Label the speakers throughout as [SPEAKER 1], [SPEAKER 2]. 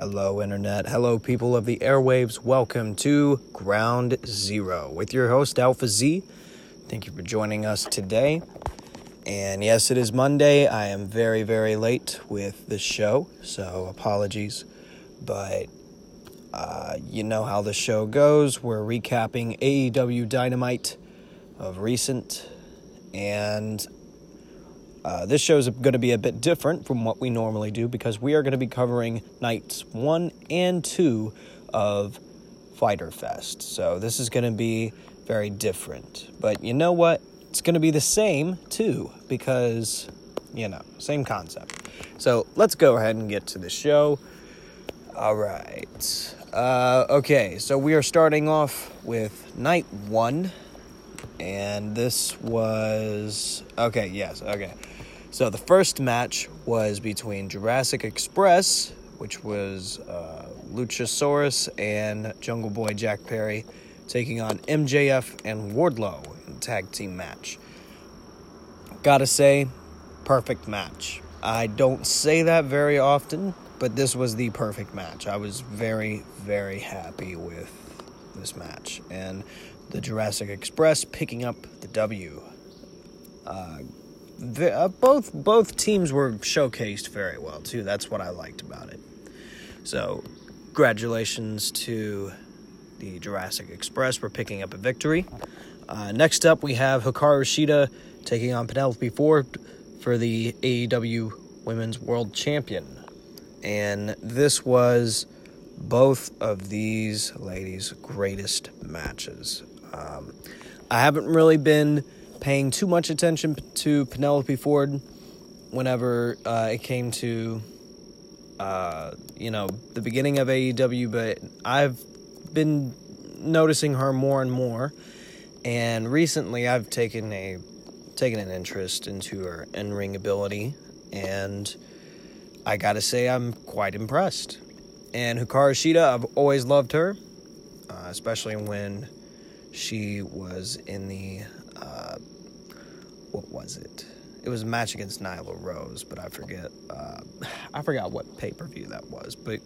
[SPEAKER 1] Hello, Internet. Hello, people of the airwaves. Welcome to Ground Zero with your host, Alpha Z. Thank you for joining us today. And yes, it is Monday. I am very, very late with this show, so apologies. But uh, you know how the show goes. We're recapping AEW Dynamite of recent, and uh, this show is going to be a bit different from what we normally do because we are going to be covering nights one and two of Fyter Fest. So this is going to be very different. But you know what? It's going to be the same too because, you know, same concept. So let's go ahead and get to the show. All right. Uh, okay, so we are starting off with night one. And this was. Okay, yes, okay. So the first match was between Jurassic Express, which was uh, Luchasaurus and Jungle Boy Jack Perry, taking on MJF and Wardlow in a tag team match. Gotta say, perfect match. I don't say that very often, but this was the perfect match. I was very, very happy with this match. And the Jurassic Express picking up the W. Uh, uh, both both teams were showcased very well too. That's what I liked about it. So, congratulations to the Jurassic Express for picking up a victory. Uh, next up, we have Hikaru Shida taking on Penelope Ford for the AEW Women's World Champion, and this was both of these ladies' greatest matches. Um, I haven't really been paying too much attention to Penelope Ford whenever uh, it came to, uh, you know, the beginning of AEW, but I've been noticing her more and more. And recently, I've taken a taken an interest into her in ring ability, and I gotta say, I'm quite impressed. And Hikaru Shida, I've always loved her, uh, especially when she was in the uh, what was it? It was a match against Nyla Rose, but I forget. Uh, I forgot what pay per view that was. But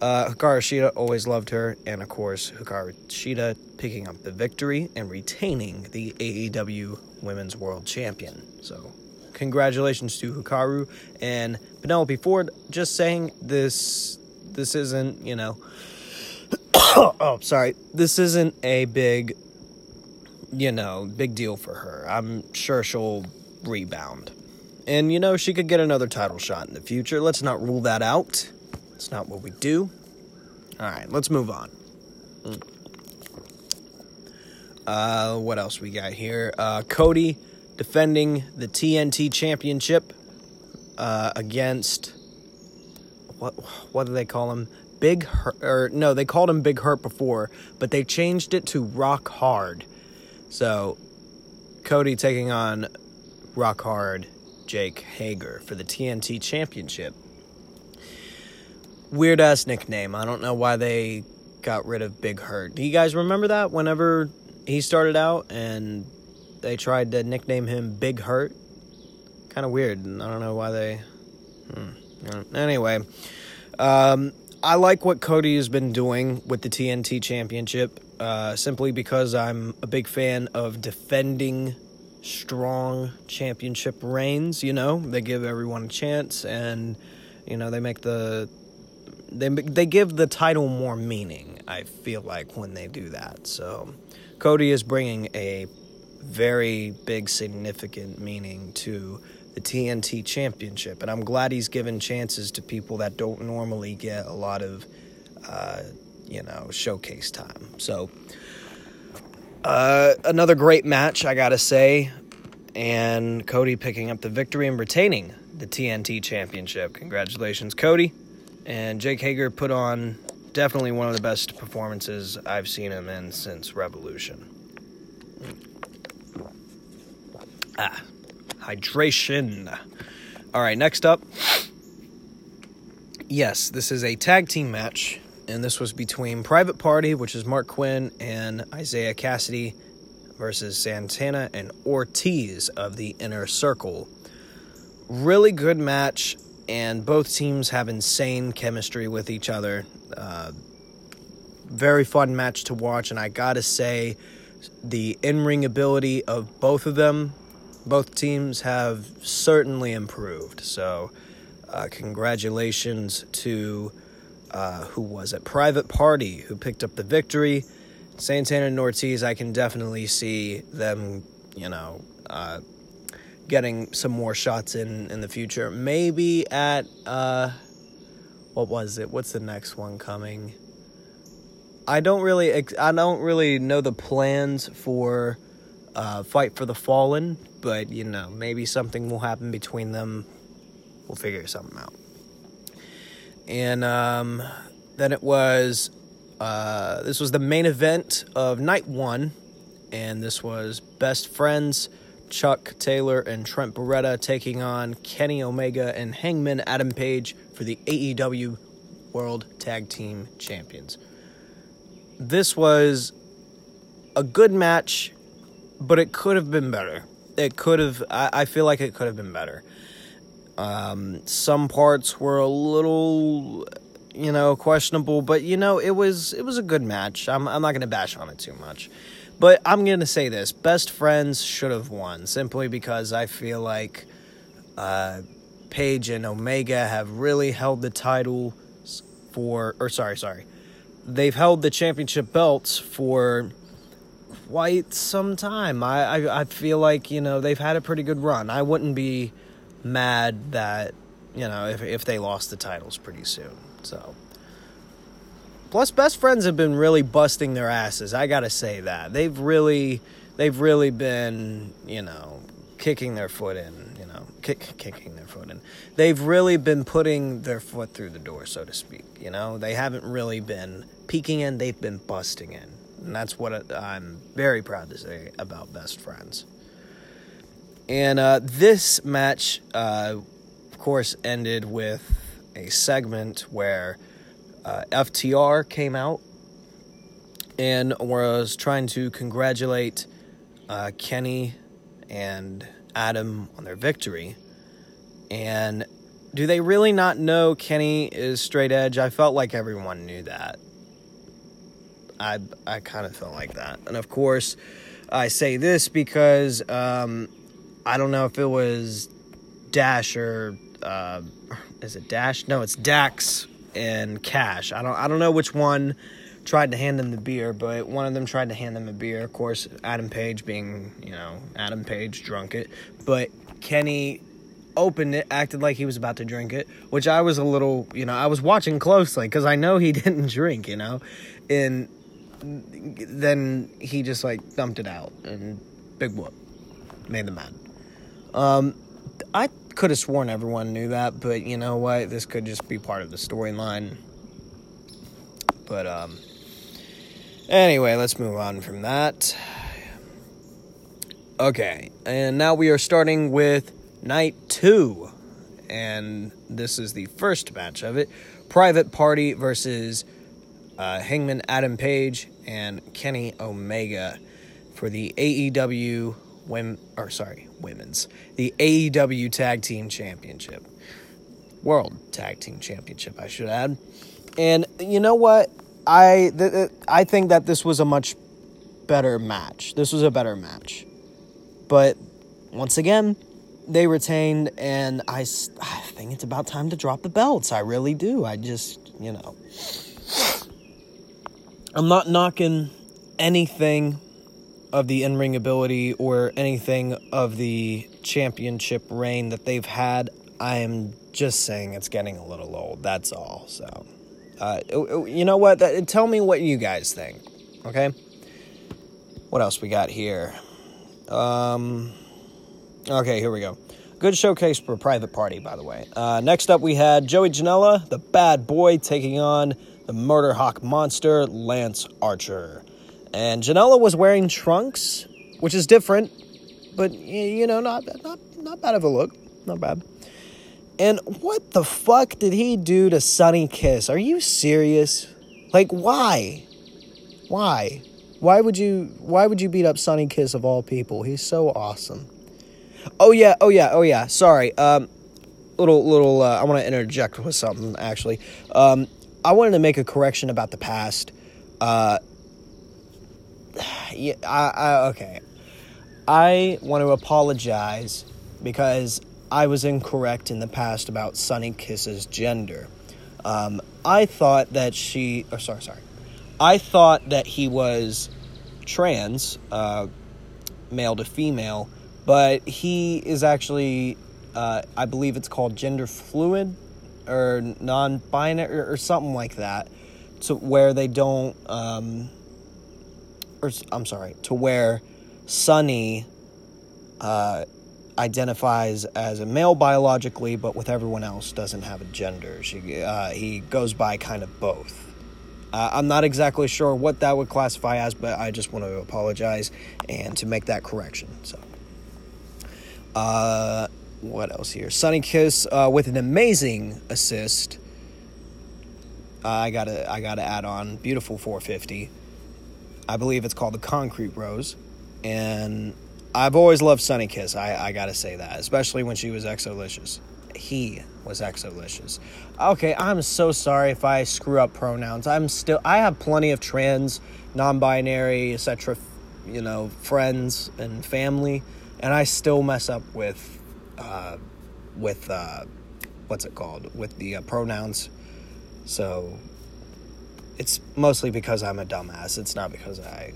[SPEAKER 1] uh, Hikaru Shida always loved her, and of course Hikaru Shida picking up the victory and retaining the AEW Women's World Champion. So congratulations to Hikaru and Penelope Ford. Just saying this. This isn't you know. oh, sorry. This isn't a big you know, big deal for her. I'm sure she'll rebound. And, you know, she could get another title shot in the future. Let's not rule that out. It's not what we do. All right, let's move on. Uh, what else we got here? Uh, Cody defending the TNT Championship uh, against what? What do they call him? Big Hurt? Or no, they called him Big Hurt before, but they changed it to Rock Hard. So, Cody taking on Rock Hard Jake Hager for the TNT Championship. Weird ass nickname. I don't know why they got rid of Big Hurt. Do you guys remember that whenever he started out and they tried to nickname him Big Hurt? Kind of weird. I don't know why they. Hmm. Anyway, um, I like what Cody has been doing with the TNT Championship uh, simply because I'm a big fan of defending strong championship reigns. You know, they give everyone a chance, and you know they make the they they give the title more meaning. I feel like when they do that. So Cody is bringing a very big, significant meaning to the TNT Championship, and I'm glad he's given chances to people that don't normally get a lot of. Uh, you know, showcase time. So, uh, another great match, I gotta say. And Cody picking up the victory and retaining the TNT Championship. Congratulations, Cody. And Jake Hager put on definitely one of the best performances I've seen him in since Revolution. Ah, hydration. All right, next up. Yes, this is a tag team match and this was between Private Party, which is Marq Quen, and Isiah Kassidy versus Santana and Ortiz of the Inner Circle. Really good match. and both teams have insane chemistry with each other. Uh, very fun match to watch, and I gotta say, the in ring ability of both of them, both teams have certainly improved. So, uh, congratulations to uh, who was at Private Party, who picked up the victory. Santana and Ortiz, I can definitely see them, you know, uh, getting some more shots in in the future. Maybe at uh, what was it? What's the next one coming? I don't really I don't really know the plans for uh, Fight for the Fallen, but you know maybe something will happen between them. We'll figure something out. And um, then it was uh, this was the main event of night one, and this was best friends. Chuck Taylor and Trent Beretta taking on Kenny Omega and Hangman Adam Page for the AEW World Tag Team Champions this was a good match, but it could have been better. It could have. I, I feel like it could have been better. Um, some parts were a little, you know, questionable, but you know, it was it was a good match. I'm I'm not gonna bash on it too much, but I'm gonna say this: best friends should have won simply because I feel like uh, Page and Omega have really held the title for, or sorry, sorry, they've held the championship belts for quite some time. I, I, I feel like you know they've had a pretty good run. I wouldn't be mad that you know if if they lost the titles pretty soon. So plus best friends have been really busting their asses. I gotta say that they've really they've really been you know kicking their foot in You know, kick, kicking their foot in. They've really been putting their foot through the door, so to speak. You know, they haven't really been peeking in; they've been busting in, and that's what uh, I'm very proud to say about best friends. And uh, this match, uh, of course, ended with a segment where uh, FTR came out and was trying to congratulate uh, Kenny and Adam on their victory. And do they really not know Kenny is straight edge? I felt like everyone knew that. I I kind of felt like that. And of course, I say this because um, I don't know if it was Dash or uh, is it Dash? No, it's Dax and Cash. I don't I don't know which one tried to hand him the beer, but one of them tried to hand him a beer. Of course, Adam Page being, you know, Adam Page drunk it, but Kenny opened it, acted like he was about to drink it, which I was a little, you know, I was watching closely because I know he didn't drink, you know, and then he just like dumped it out and big whoop made them mad. Um, I could have sworn everyone knew that, but you know what? This could just be part of the storyline. But um, Anyway, let's move on from that. Okay, and now we are starting with night two. And this is the first match of it Private Party versus uh, Hangman Adam Page and Kenny Omega for the AEW women or sorry, women's the AEW Tag Team Championship. World Tag Team Championship, I should add. And you know what? I th- I think that this was a much better match. This was a better match, but once again, they retained, and I, I think it's about time to drop the belts. I really do. I just you know, I'm not knocking anything of the in ring ability or anything of the championship reign that they've had. I am just saying it's getting a little old. That's all. So. Uh, you know what? Tell me what you guys think. Okay. What else we got here? Um. Okay, here we go. Good showcase for a Private Party, by the way. Uh, next up, we had Joey Janela, the bad boy, taking on the Murder Hawk monster, Lance Archer. And Janela was wearing trunks, which is different, but you know, not not not bad of a look. Not bad. And what the fuck did he do to Sonny Kiss? Are you serious? Like why? Why? Why would you why would you beat up Sonny Kiss of all people? He's so awesome. Oh yeah, oh yeah, oh yeah. Sorry. Um little little. Uh, I want to interject with something actually. Um, I wanted to make a correction about the past. Uh, yeah, I, I okay. I want to apologize because I was incorrect in the past about Sonny Kiss's gender. Um, I thought that she, or sorry, sorry, I thought that he was trans, uh, male to female, but he is actually, uh, I believe it's called gender fluid or non-binary or, or something like that, to where they don't, um, or I'm sorry, to where Sonny uh, identifies as a male biologically, but with everyone else doesn't have a gender. She, uh, he goes by kind of both. Uh, I'm not exactly sure what that would classify as, but I just want to apologize and to make that correction. So, uh, what else here? Sonny Kiss uh, with an amazing assist. I gotta, I gotta add on beautiful 450. I believe it's called the Concrete Rose, and I've always loved Sonny Kiss. I, I gotta say that, especially when she was XO Lishus. He was XO Lishus. Okay, I'm so sorry if I screw up pronouns. I'm still. I have plenty of trans, non-binary, etc. You know, friends and family, and I still mess up with, uh, with uh, what's it called? With the uh, pronouns. So it's mostly because I'm a dumbass. It's not because I,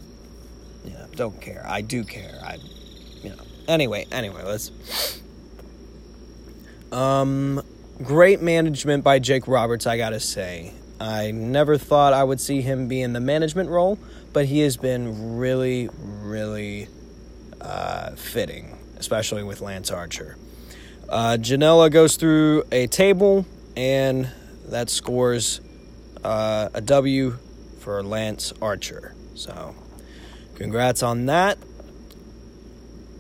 [SPEAKER 1] you know, don't care. I do care. I, you know. Anyway, anyway, let's. Um, great management by Jake Roberts. I gotta say, I never thought I would see him be in the management role, but he has been really, really uh, fitting, especially with Lance Archer. Uh, Janela goes through a table, and that scores uh, a W for Lance Archer. So, congrats on that.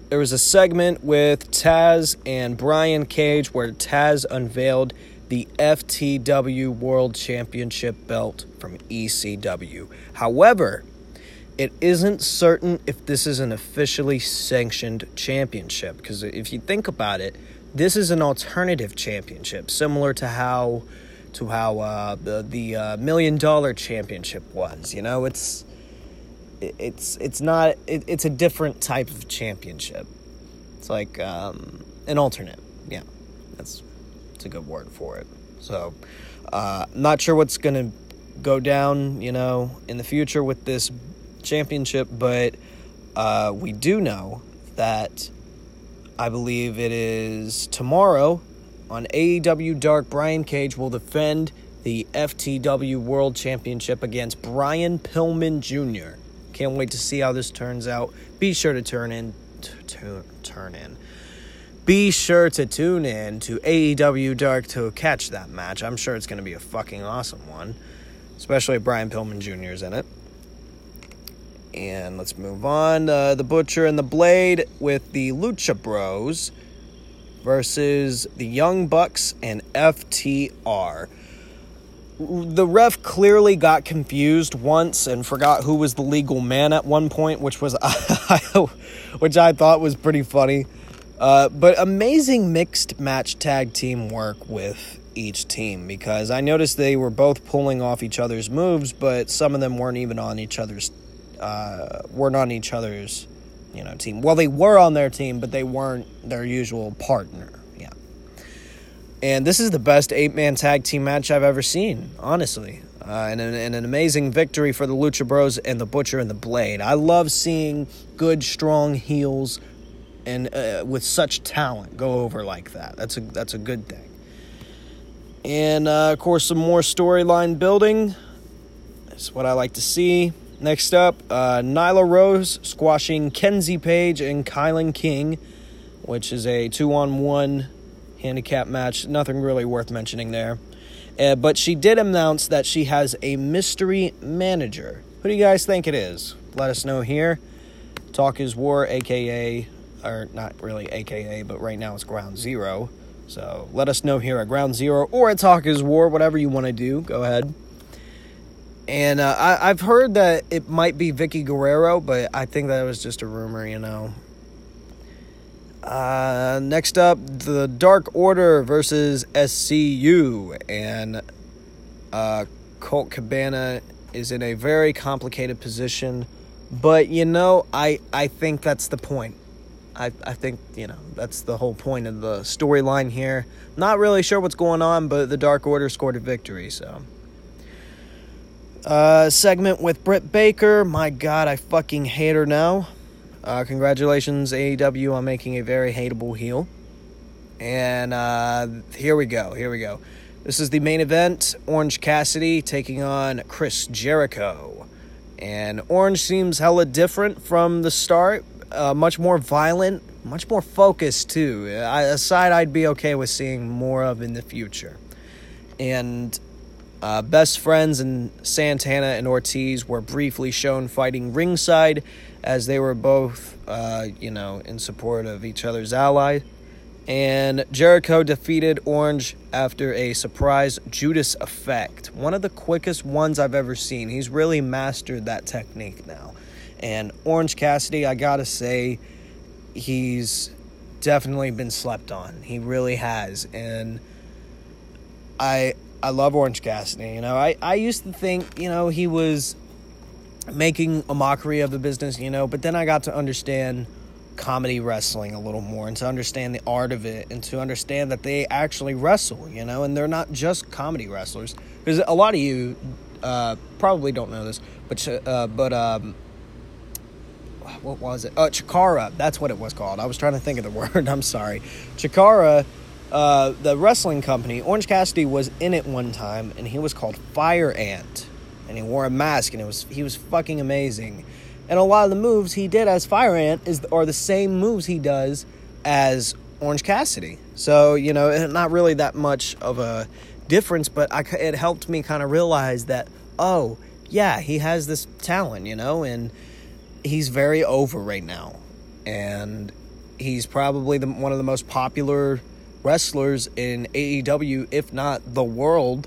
[SPEAKER 1] There was a segment with Taz and Brian Cage where Taz unveiled the FTW World Championship belt from ECW. However, it isn't certain if this is an officially sanctioned championship because if you think about it, this is an alternative championship, similar to how to how uh, the the uh, million dollar championship was. You know, it's it's it's not it, it's a different type of championship. It's like um, an alternate. Yeah, that's it's a good word for it. So, uh, not sure what's gonna go down, you know, in the future with this championship, but uh, we do know that I believe it is tomorrow on AEW Dark. Brian Cage will defend the FTW World Championship against Brian Pillman Jr. Can't wait to see how this turns out. Be sure to turn in, t- t- turn in. Be sure to tune in to AEW Dark to catch that match. I'm sure it's going to be a fucking awesome one, especially if Brian Pillman Jr. is in it. And let's move on. Uh, the Butcher and the Blade with the Lucha Bros versus the Young Bucks and FTR the ref clearly got confused once and forgot who was the legal man at one point, which was which I thought was pretty funny. Uh, but amazing mixed match tag team work with each team because I noticed they were both pulling off each other's moves, but some of them weren't even on each other's uh, weren't on each other's you know team. Well, they were on their team, but they weren't their usual partner. Yeah. And this is the best eight man tag team match I've ever seen, honestly. Uh, and, an, and, an, amazing victory for the Lucha Bros and the Butcher and the Blade. I love seeing good, strong heels and uh, with such talent go over like that. That's a that's a good thing. And uh, of course, some more storyline building. That's what I like to see. Next up, uh, Nyla Rose squashing Kenzie Paige and Kilynn King, which is a two on one handicap match. Nothing really worth mentioning there. Uh, but she did announce that she has a mystery manager. Who do you guys think it is? Let us know here. Talk is War, aka, or not really aka, but right now it's Ground Zero. So let us know here at Ground Zero or at Talk is War, whatever you want to do. Go ahead. And uh, I, I've heard that it might be Vickie Guerrero, but I think that was just a rumor, you know. Uh, next up, the Dark Order versus SCU, and uh, Colt Cabana is in a very complicated position. But you know, I I think that's the point. I I think you know that's the whole point of the storyline here. Not really sure what's going on, but the Dark Order scored a victory, so. Uh, segment with Britt Baker. My God, I fucking hate her now. Uh, congratulations, AEW, on making a very hateable heel. And uh, here we go. Here we go. This is the main event Orange Cassidy taking on Chris Jericho. And Orange seems hella different from the start, uh, much more violent, much more focused, too. I, a side I'd be okay with seeing more of in the future. And uh, best friends and Santana and Ortiz were briefly shown fighting ringside as they were both, uh, you know, in support of each other's ally. And Jericho defeated Orange after a surprise Judas effect. One of the quickest ones I've ever seen. He's really mastered that technique now. And Orange Cassidy, I gotta say, he's definitely been slept on. He really has. And I I love Orange Cassidy. You know, I, I used to think, you know, he was making a mockery of the business, you know, but then I got to understand comedy wrestling a little more and to understand the art of it and to understand that they actually wrestle, you know, and they're not just comedy wrestlers. Because a lot of you uh, probably don't know this, but uh, but um, what was it? Uh, Chikara, that's what it was called. I was trying to think of the word. I'm sorry. Chikara uh, the wrestling company, Orange Cassidy was in it one time, and he was called Fire Ant, and he wore a mask, and it was he was fucking amazing. And a lot of the moves he did as Fire Ant is are the same moves he does as Orange Cassidy. So you know, not really that much of a difference, but I, it helped me kind of realize that oh yeah, he has this talent, you know, and he's very over right now, and he's probably the, one of the most popular wrestlers in AEW, if not the world.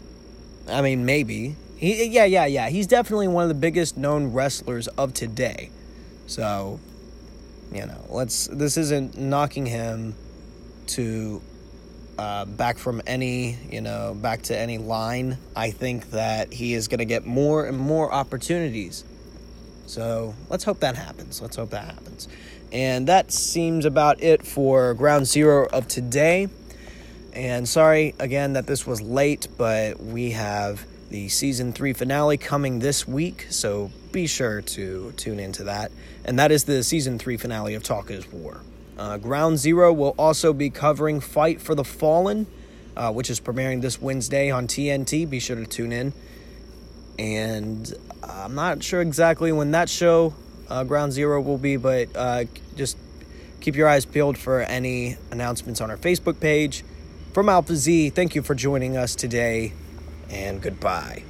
[SPEAKER 1] I mean, maybe. He, yeah, yeah, yeah. He's definitely one of the biggest known wrestlers of today. So, you know, let's. This isn't knocking him to uh, back from any, you know, back to any line. I think that he is going to get more and more opportunities. So let's hope that happens. Let's hope that happens. And that seems about it for Ground Zero of today. And sorry again that this was late, but we have the season three finale coming this week, so be sure to tune into that. And that is the season three finale of Talk is War. Uh, Ground Zero will also be covering Fight for the Fallen, uh, which is premiering this Wednesday on TNT. Be sure to tune in. And I'm not sure exactly when that show, uh, Ground Zero, will be, but uh, just keep your eyes peeled for any announcements on our Facebook page from Alpha Z, thank you for joining us today, and goodbye.